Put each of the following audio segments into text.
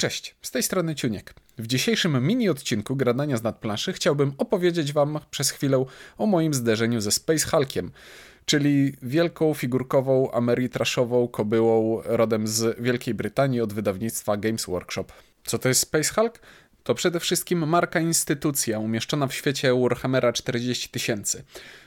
Cześć, z tej strony Ciuniek. W dzisiejszym mini odcinku Gradania z nadplanszy chciałbym opowiedzieć Wam przez chwilę o moim zderzeniu ze Space Hulkiem, czyli wielką figurkową ameritraszową kobyłą rodem z Wielkiej Brytanii od wydawnictwa Games Workshop. Co to jest Space Hulk? To przede wszystkim marka instytucja umieszczona w świecie Warhammera 40 tysięcy.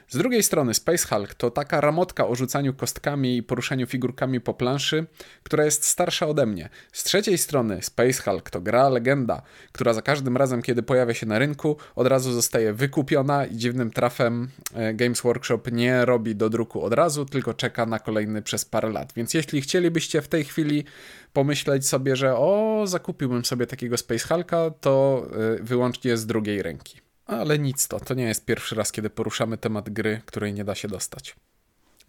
Z drugiej strony Space Hulk to taka ramotka o rzucaniu kostkami i poruszaniu figurkami po planszy, która jest starsza ode mnie. Z trzeciej strony Space Hulk to gra legenda, która za każdym razem, kiedy pojawia się na rynku, od razu zostaje wykupiona i dziwnym trafem e, Games Workshop nie robi do druku od razu, tylko czeka na kolejny przez parę lat. Więc jeśli chcielibyście w tej chwili pomyśleć sobie, że o, zakupiłbym sobie takiego Space Hulka, to e, wyłącznie z drugiej ręki. Ale nic to, to nie jest pierwszy raz, kiedy poruszamy temat gry, której nie da się dostać.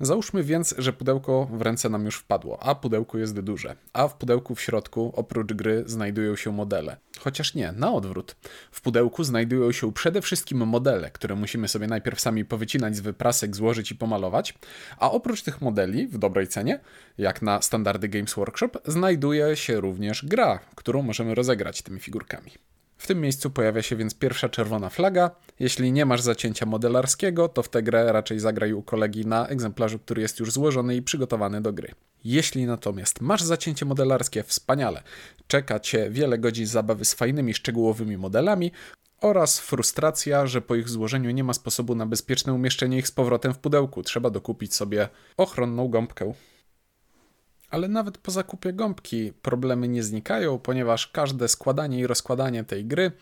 Załóżmy więc, że pudełko w ręce nam już wpadło, a pudełko jest duże, a w pudełku w środku oprócz gry znajdują się modele. Chociaż nie, na odwrót. W pudełku znajdują się przede wszystkim modele, które musimy sobie najpierw sami powycinać z wyprasek, złożyć i pomalować, a oprócz tych modeli, w dobrej cenie, jak na standardy Games Workshop, znajduje się również gra, którą możemy rozegrać tymi figurkami. W tym miejscu pojawia się więc pierwsza czerwona flaga. Jeśli nie masz zacięcia modelarskiego, to w tę grę raczej zagraj u kolegi na egzemplarzu, który jest już złożony i przygotowany do gry. Jeśli natomiast masz zacięcie modelarskie, wspaniale. Czeka cię wiele godzin zabawy z fajnymi, szczegółowymi modelami oraz frustracja, że po ich złożeniu nie ma sposobu na bezpieczne umieszczenie ich z powrotem w pudełku. Trzeba dokupić sobie ochronną gąbkę ale nawet po zakupie gąbki problemy nie znikają, ponieważ każde składanie i rozkładanie tej gry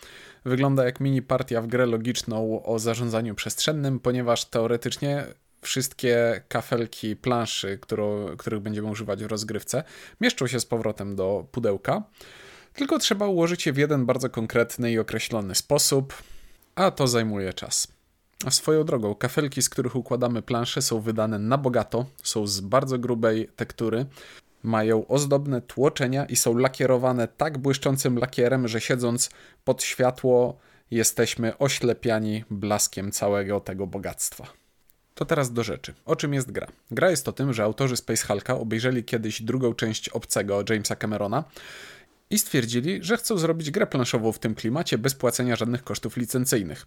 wygląda jak mini partia w grę logiczną o zarządzaniu przestrzennym, ponieważ teoretycznie wszystkie kafelki planszy, którą, których będziemy używać w rozgrywce, mieszczą się z powrotem do pudełka, tylko trzeba ułożyć je w jeden bardzo konkretny i określony sposób, a to zajmuje czas. Swoją drogą, kafelki, z których układamy plansze, są wydane na bogato, są z bardzo grubej tektury, mają ozdobne tłoczenia i są lakierowane tak błyszczącym lakierem, że siedząc pod światło jesteśmy oślepiani blaskiem całego tego bogactwa. To teraz do rzeczy. O czym jest gra? Gra jest o tym, że autorzy Space Hulka obejrzeli kiedyś drugą część Obcego Jamesa Camerona i stwierdzili, że chcą zrobić grę planszową w tym klimacie bez płacenia żadnych kosztów licencyjnych.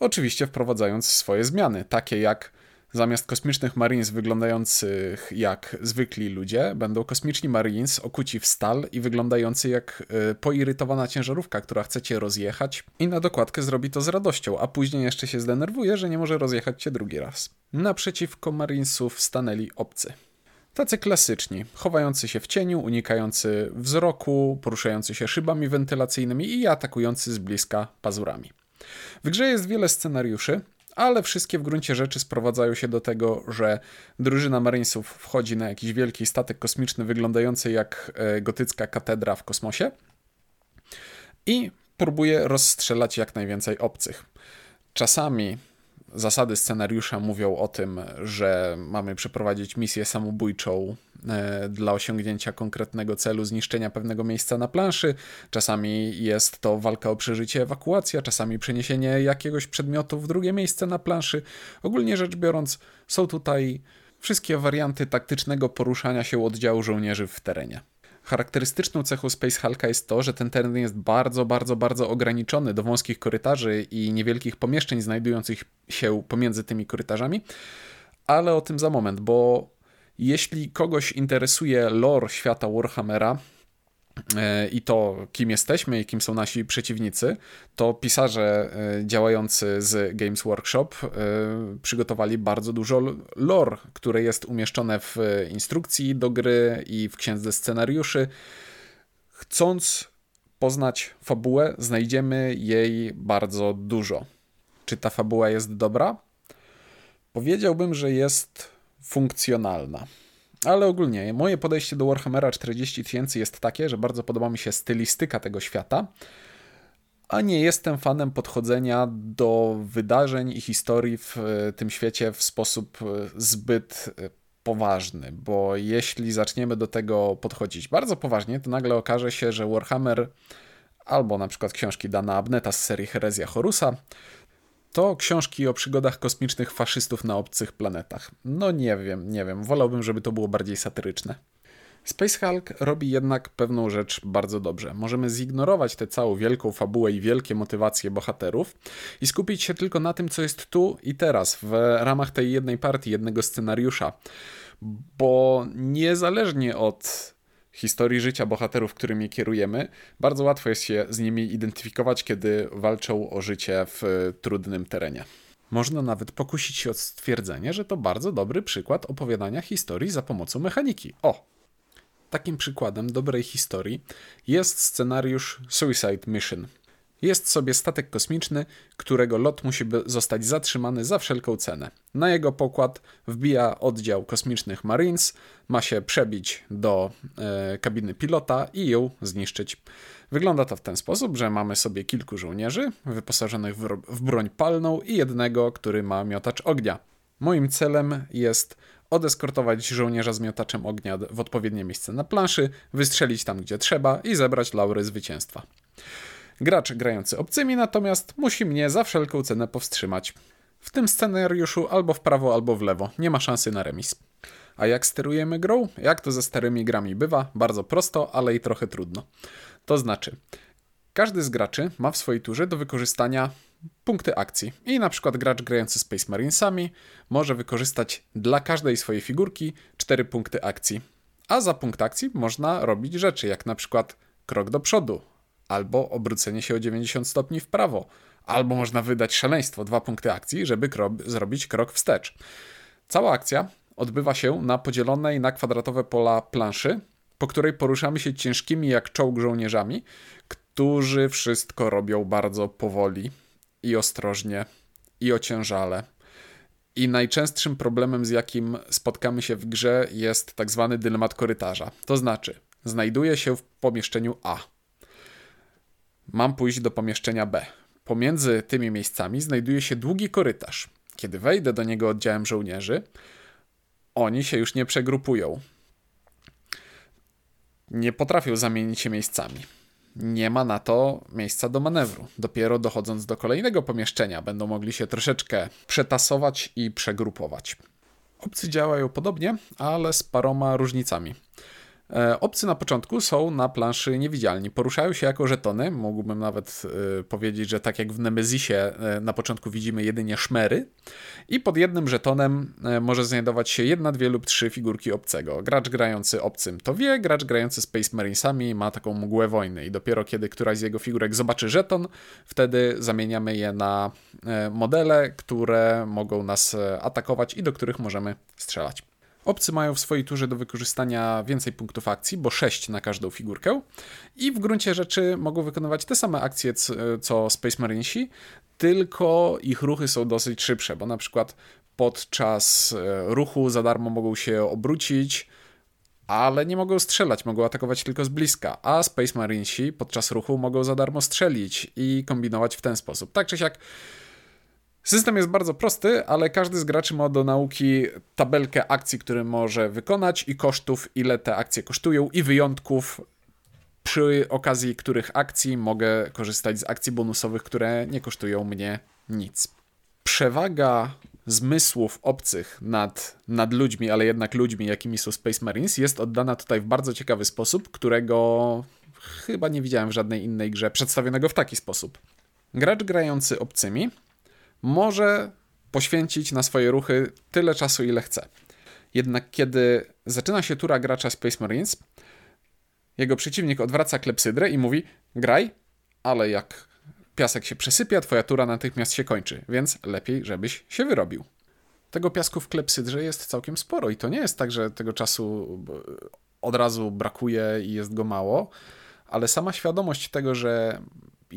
Oczywiście wprowadzając swoje zmiany, takie jak Zamiast kosmicznych Marines wyglądających jak zwykli ludzie, będą kosmiczni Marines okuci w stal i wyglądający jak y, poirytowana ciężarówka, która chcecie rozjechać i na dokładkę zrobi to z radością, a później jeszcze się zdenerwuje, że nie może rozjechać cię drugi raz. Naprzeciwko Marinesów stanęli obcy. Tacy klasyczni, chowający się w cieniu, unikający wzroku, poruszający się szybami wentylacyjnymi i atakujący z bliska pazurami. W grze jest wiele scenariuszy, ale wszystkie w gruncie rzeczy sprowadzają się do tego, że drużyna Marinesów wchodzi na jakiś wielki statek kosmiczny wyglądający jak e, gotycka katedra w kosmosie i próbuje rozstrzelać jak najwięcej obcych. Czasami zasady scenariusza mówią o tym, że mamy przeprowadzić misję samobójczą e, dla osiągnięcia konkretnego celu zniszczenia pewnego miejsca na planszy. Czasami jest to walka o przeżycie, ewakuacja, czasami przeniesienie jakiegoś przedmiotu w drugie miejsce na planszy. Ogólnie rzecz biorąc, są tutaj wszystkie warianty taktycznego poruszania się oddziału żołnierzy w terenie. Charakterystyczną cechą Space Hulka jest to, że ten teren jest bardzo, bardzo, bardzo ograniczony do wąskich korytarzy i niewielkich pomieszczeń znajdujących się pomiędzy tymi korytarzami, ale o tym za moment, bo jeśli kogoś interesuje lore świata Warhammera, i to, kim jesteśmy i kim są nasi przeciwnicy, to pisarze e, działający z Games Workshop e, przygotowali bardzo dużo lore, które jest umieszczone w instrukcji do gry i w księdze scenariuszy. Chcąc poznać fabułę, znajdziemy jej bardzo dużo. Czy ta fabuła jest dobra? Powiedziałbym, że jest funkcjonalna. Ale ogólnie moje podejście do Warhammera 40 tysięcy jest takie, że bardzo podoba mi się stylistyka tego świata, a nie jestem fanem podchodzenia do wydarzeń i historii w e, tym świecie w sposób e, zbyt e, poważny, bo jeśli zaczniemy do tego podchodzić bardzo poważnie, to nagle okaże się, że Warhammer albo na przykład książki Dana Abneta z serii Herezja Horusa to książki o przygodach kosmicznych faszystów na obcych planetach. No nie wiem, nie wiem. Wolałbym, żeby to było bardziej satyryczne. Space Hulk robi jednak pewną rzecz bardzo dobrze. Możemy zignorować tę całą wielką fabułę i wielkie motywacje bohaterów i skupić się tylko na tym, co jest tu i teraz, w ramach tej jednej partii, jednego scenariusza. Bo niezależnie od historii życia bohaterów, którymi kierujemy, bardzo łatwo jest się z nimi identyfikować, kiedy walczą o życie w trudnym terenie. Można nawet pokusić się o stwierdzenie, że to bardzo dobry przykład opowiadania historii za pomocą mechaniki. O! Takim przykładem dobrej historii jest scenariusz Suicide Mission. Jest sobie statek kosmiczny, którego lot musi zostać zatrzymany za wszelką cenę. Na jego pokład wbija oddział kosmicznych Marines, ma się przebić do e, kabiny pilota i ją zniszczyć. Wygląda to w ten sposób, że mamy sobie kilku żołnierzy wyposażonych w, w broń palną i jednego, który ma miotacz ognia. Moim celem jest odeskortować żołnierza z miotaczem ognia w odpowiednie miejsce na planszy, wystrzelić tam gdzie trzeba i zebrać laury zwycięstwa. Gracz grający obcymi natomiast musi mnie za wszelką cenę powstrzymać. W tym scenariuszu albo w prawo, albo w lewo. Nie ma szansy na remis. A jak sterujemy grą? Jak to ze starymi grami bywa? Bardzo prosto, ale i trochę trudno. To znaczy, każdy z graczy ma w swojej turze do wykorzystania punkty akcji. I na przykład gracz grający Space Marinesami może wykorzystać dla każdej swojej figurki 4 punkty akcji. A za punkt akcji można robić rzeczy, jak na przykład krok do przodu, albo obrócenie się o 90 stopni w prawo, albo można wydać szaleństwo, dwa punkty akcji, żeby zrobić krok wstecz. Cała akcja odbywa się na podzielonej na kwadratowe pola planszy, po której poruszamy się ciężkimi jak czołg żołnierzami, którzy wszystko robią bardzo powoli i ostrożnie i ociężale. I najczęstszym problemem, z jakim spotkamy się w grze, jest tak zwany dylemat korytarza. To znaczy, znajduję się w pomieszczeniu A Mam pójść do pomieszczenia B. Pomiędzy tymi miejscami znajduje się długi korytarz. Kiedy wejdę do niego oddziałem żołnierzy, oni się już nie przegrupują. Nie potrafią zamienić się miejscami. Nie ma na to miejsca do manewru. Dopiero dochodząc do kolejnego pomieszczenia, będą mogli się troszeczkę przetasować i przegrupować. Obcy działają podobnie, ale z paroma różnicami. E, obcy na początku są na planszy niewidzialni. Poruszają się jako żetony. Mógłbym nawet y, powiedzieć, że tak jak w Nemezisie y, na początku widzimy jedynie szmery. I pod jednym żetonem może znajdować się jedna, dwie lub trzy figurki obcego. Gracz grający obcym to wie, gracz grający Space Marinesami ma taką mgłę wojny. I dopiero kiedy któraś z jego figurek zobaczy żeton, wtedy zamieniamy je na modele, które mogą nas atakować i do których możemy strzelać. Obcy mają w swojej turze do wykorzystania więcej punktów akcji, bo 6 na każdą figurkę i w gruncie rzeczy mogą wykonywać te same akcje co Space Marinesi, tylko ich ruchy są dosyć szybsze, bo na przykład podczas e, ruchu za darmo mogą się obrócić, ale nie mogą strzelać, mogą atakować tylko z bliska, a Space Marinesi podczas ruchu mogą za darmo strzelić i kombinować w ten sposób. Tak czy siak System jest bardzo prosty, ale każdy z graczy ma do nauki tabelkę akcji, które może wykonać i kosztów, ile te akcje kosztują i wyjątków, przy okazji których akcji mogę korzystać z akcji bonusowych, które nie kosztują mnie nic. Przewaga zmysłów obcych nad, nad ludźmi, ale jednak ludźmi, jakimi są Space Marines, jest oddana tutaj w bardzo ciekawy sposób, którego chyba nie widziałem w żadnej innej grze przedstawionego w taki sposób. Gracz grający obcymi może poświęcić na swoje ruchy tyle czasu, ile chce. Jednak kiedy zaczyna się tura gracza Space Marines, jego przeciwnik odwraca klepsydrę i mówi: Graj, ale jak piasek się przesypia, twoja tura natychmiast się kończy, więc lepiej, żebyś się wyrobił. Tego piasku w klepsydrze jest całkiem sporo i to nie jest tak, że tego czasu od razu brakuje i jest go mało, ale sama świadomość tego, że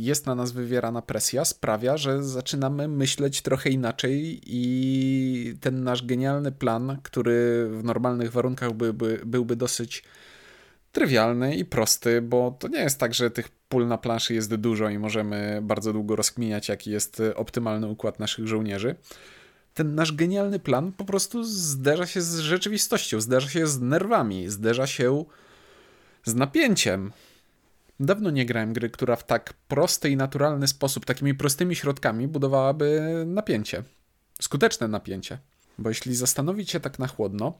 jest na nas wywierana presja, sprawia, że zaczynamy myśleć trochę inaczej i ten nasz genialny plan, który w normalnych warunkach byłby, byłby dosyć trywialny i prosty, bo to nie jest tak, że tych pól na planszy jest dużo i możemy bardzo długo rozkminiać, jaki jest optymalny układ naszych żołnierzy. Ten nasz genialny plan po prostu zderza się z rzeczywistością, zderza się z nerwami, zderza się z napięciem. Dawno nie grałem gry, która w tak prosty i naturalny sposób, takimi prostymi środkami budowałaby napięcie. Skuteczne napięcie. Bo jeśli zastanowić się tak na chłodno,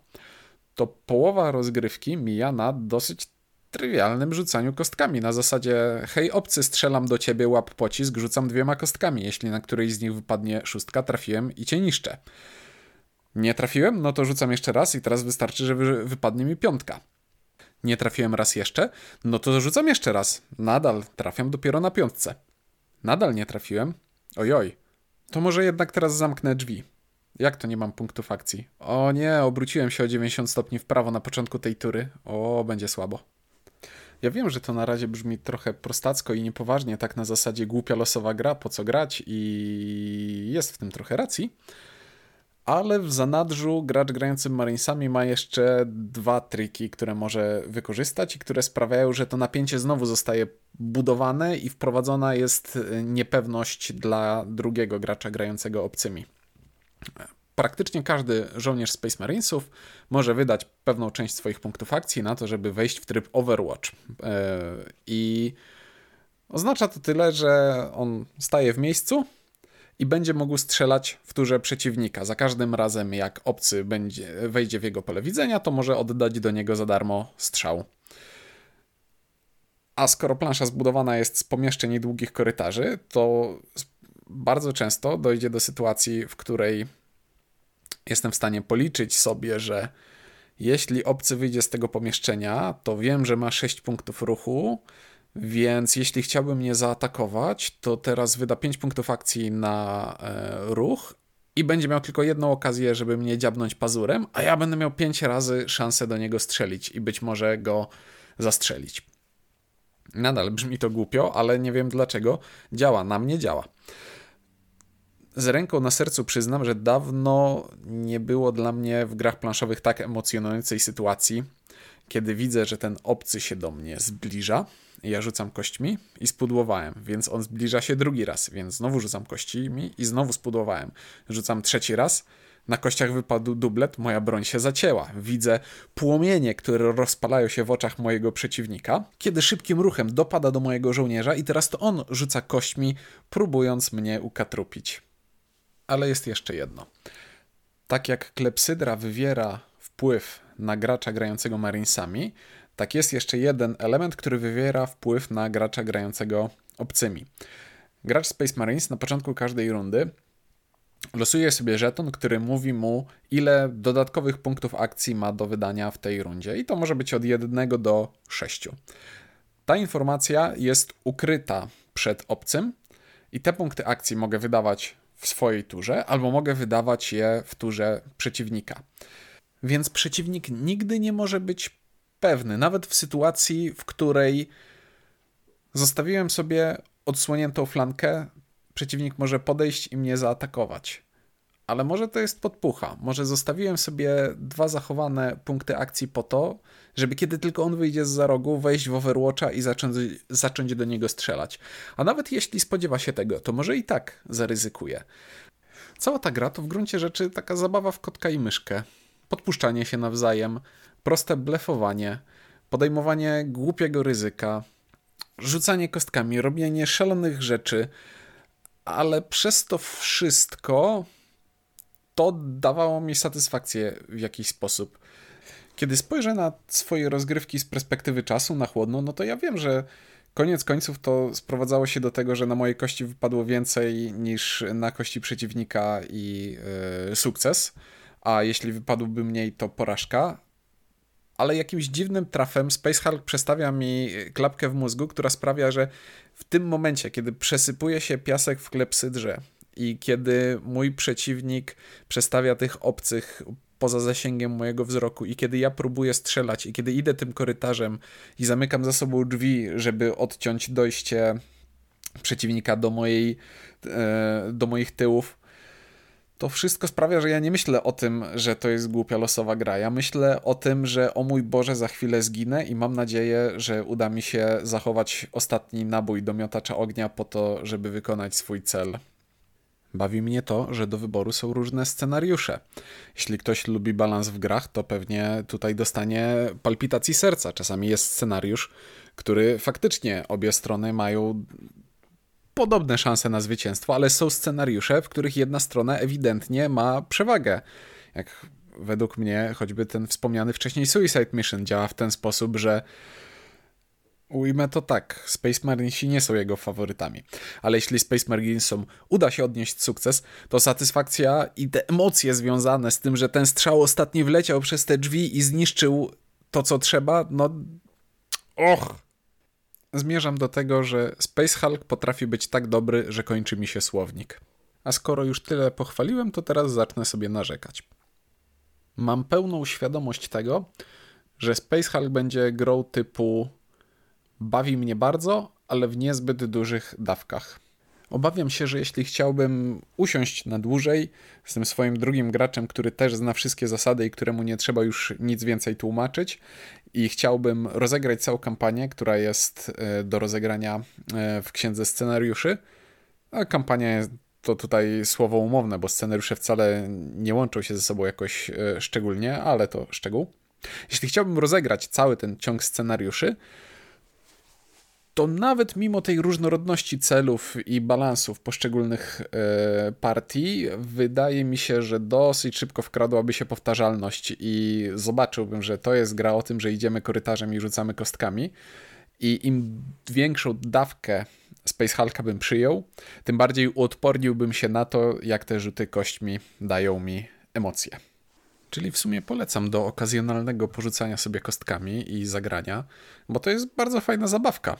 to połowa rozgrywki mija na dosyć trywialnym rzucaniu kostkami. Na zasadzie, hej obcy, strzelam do ciebie, łap pocisk, rzucam dwiema kostkami. Jeśli na którejś z nich wypadnie szóstka, trafiłem i cię niszczę. Nie trafiłem? No to rzucam jeszcze raz i teraz wystarczy, że wypadnie mi piątka. Nie trafiłem raz jeszcze? No to rzucam jeszcze raz. Nadal trafiam dopiero na piątce. Nadal nie trafiłem? Ojoj. To może jednak teraz zamknę drzwi. Jak to nie mam punktów akcji? O nie, obróciłem się o 90 stopni w prawo na początku tej tury. O, będzie słabo. Ja wiem, że to na razie brzmi trochę prostacko i niepoważnie, tak na zasadzie głupia losowa gra, po co grać i jest w tym trochę racji. Ale w zanadrzu gracz grający Marinesami ma jeszcze dwa triki, które może wykorzystać i które sprawiają, że to napięcie znowu zostaje budowane i wprowadzona jest niepewność dla drugiego gracza grającego obcymi praktycznie każdy żołnierz Space Marinesów może wydać pewną część swoich punktów akcji na to, żeby wejść w tryb Overwatch. E, I oznacza to tyle, że on staje w miejscu i będzie mógł strzelać w turze przeciwnika. Za każdym razem, jak obcy będzie, wejdzie w jego pole widzenia, to może oddać do niego za darmo strzał. A skoro plansza zbudowana jest z pomieszczeń i długich korytarzy, to bardzo często dojdzie do sytuacji, w której jestem w stanie policzyć sobie, że jeśli obcy wyjdzie z tego pomieszczenia, to wiem, że ma 6 punktów ruchu, więc jeśli chciałby mnie zaatakować, to teraz wyda 5 punktów akcji na e, ruch i będzie miał tylko jedną okazję, żeby mnie dziabnąć pazurem, a ja będę miał 5 razy szansę do niego strzelić i być może go zastrzelić. Nadal brzmi to głupio, ale nie wiem dlaczego. Działa, na mnie działa z ręką na sercu przyznam, że dawno nie było dla mnie w grach planszowych tak emocjonującej sytuacji, kiedy widzę, że ten obcy się do mnie zbliża. Ja rzucam kośćmi i spudłowałem, więc on zbliża się drugi raz, więc znowu rzucam kośćmi i znowu spudłowałem. Rzucam trzeci raz, na kościach wypadł dublet, moja broń się zacięła. Widzę płomienie, które rozpalają się w oczach mojego przeciwnika, kiedy szybkim ruchem dopada do mojego żołnierza i teraz to on rzuca kośćmi, próbując mnie ukatrupić. Ale jest jeszcze jedno. Tak jak klepsydra wywiera wpływ na gracza grającego Marinesami, tak jest jeszcze jeden element, który wywiera wpływ na gracza grającego obcymi. Gracz Space Marines na początku każdej rundy losuje sobie żeton, który mówi mu, ile dodatkowych punktów akcji ma do wydania w tej rundzie. I to może być od 1 do 6. Ta informacja jest ukryta przed obcym i te punkty akcji mogę wydawać w swojej turze, albo mogę wydawać je w turze przeciwnika. Więc przeciwnik nigdy nie może być pewny, nawet w sytuacji, w której zostawiłem sobie odsłoniętą flankę, przeciwnik może podejść i mnie zaatakować. Ale może to jest podpucha. Może zostawiłem sobie dwa zachowane punkty akcji po to, żeby kiedy tylko on wyjdzie z za rogu, wejść w Overwatcha i zacząć, zacząć do niego strzelać. A nawet jeśli spodziewa się tego, to może i tak zaryzykuje. Cała ta gra to w gruncie rzeczy taka zabawa w kotka i myszkę. Podpuszczanie się nawzajem, proste blefowanie, podejmowanie głupiego ryzyka, rzucanie kostkami, robienie szalonych rzeczy, ale przez to wszystko to dawało mi satysfakcję w jakiś sposób. Kiedy spojrzę na swoje rozgrywki z perspektywy czasu na chłodno, no to ja wiem, że koniec końców to sprowadzało się do tego, że na mojej kości wypadło więcej niż na kości przeciwnika i yy, sukces, a jeśli wypadłoby mniej, to porażka. Ale jakimś dziwnym trafem Space Hulk przestawia mi klapkę w mózgu, która sprawia, że w tym momencie, kiedy przesypuje się piasek w klepsydrze i kiedy mój przeciwnik przestawia tych obcych poza zasięgiem mojego wzroku i kiedy ja próbuję strzelać i kiedy idę tym korytarzem i zamykam za sobą drzwi, żeby odciąć dojście przeciwnika do mojej e, do moich tyłów, to wszystko sprawia, że ja nie myślę o tym, że to jest głupia losowa gra. Ja myślę o tym, że o mój Boże, za chwilę zginę i mam nadzieję, że uda mi się zachować ostatni nabój do miotacza ognia po to, żeby wykonać swój cel. Bawi mnie to, że do wyboru są różne scenariusze. Jeśli ktoś lubi balans w grach, to pewnie tutaj dostanie palpitacji serca. Czasami jest scenariusz, który faktycznie obie strony mają podobne szanse na zwycięstwo, ale są scenariusze, w których jedna strona ewidentnie ma przewagę. Jak według mnie choćby ten wspomniany wcześniej Suicide Mission działa w ten sposób, że Ujmę to tak, Space Marinesi nie są jego faworytami, ale jeśli Space Marinesom uda się odnieść sukces, to satysfakcja i te emocje związane z tym, że ten strzał ostatni wleciał przez te drzwi i zniszczył to, co trzeba, no... Och! Zmierzam do tego, że Space Hulk potrafi być tak dobry, że kończy mi się słownik. A skoro już tyle pochwaliłem, to teraz zacznę sobie narzekać. Mam pełną świadomość tego, że Space Hulk będzie grą typu bawi mnie bardzo, ale w niezbyt dużych dawkach. Obawiam się, że jeśli chciałbym usiąść na dłużej z tym swoim drugim graczem, który też zna wszystkie zasady i któremu nie trzeba już nic więcej tłumaczyć, i chciałbym rozegrać całą kampanię, która jest e, do rozegrania e, w księdze scenariuszy, a kampania to tutaj słowo umowne, bo scenariusze wcale nie łączą się ze sobą jakoś e, szczególnie, ale to szczegół. Jeśli chciałbym rozegrać cały ten ciąg scenariuszy, to nawet mimo tej różnorodności celów i balansów poszczególnych e, partii, wydaje mi się, że dosyć szybko wkradłaby się powtarzalność i zobaczyłbym, że to jest gra o tym, że idziemy korytarzem i rzucamy kostkami. I im większą dawkę Space Hulka bym przyjął, tym bardziej uodporniłbym się na to, jak te rzuty kośćmi dają mi emocje. Czyli w sumie polecam do okazjonalnego porzucania sobie kostkami i zagrania, bo to jest bardzo fajna zabawka.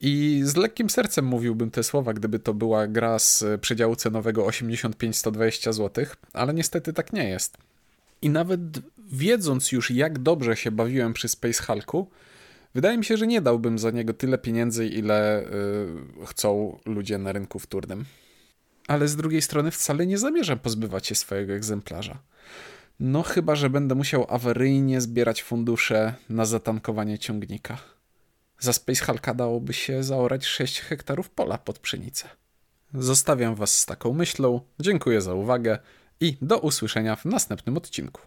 I z lekkim sercem mówiłbym te słowa, gdyby to była gra z przedziału cenowego 85-120 zł, ale niestety tak nie jest. I nawet wiedząc już, jak dobrze się bawiłem przy Space Hulku, wydaje mi się, że nie dałbym za niego tyle pieniędzy, ile yy, chcą ludzie na rynku wtórnym. Ale z drugiej strony wcale nie zamierzam pozbywać się swojego egzemplarza. No chyba, że będę musiał awaryjnie zbierać fundusze na zatankowanie ciągnika. Za Space Hulka dałoby się zaorać 6 hektarów pola pod pszenicę. Zostawiam Was z taką myślą, dziękuję za uwagę i do usłyszenia w następnym odcinku.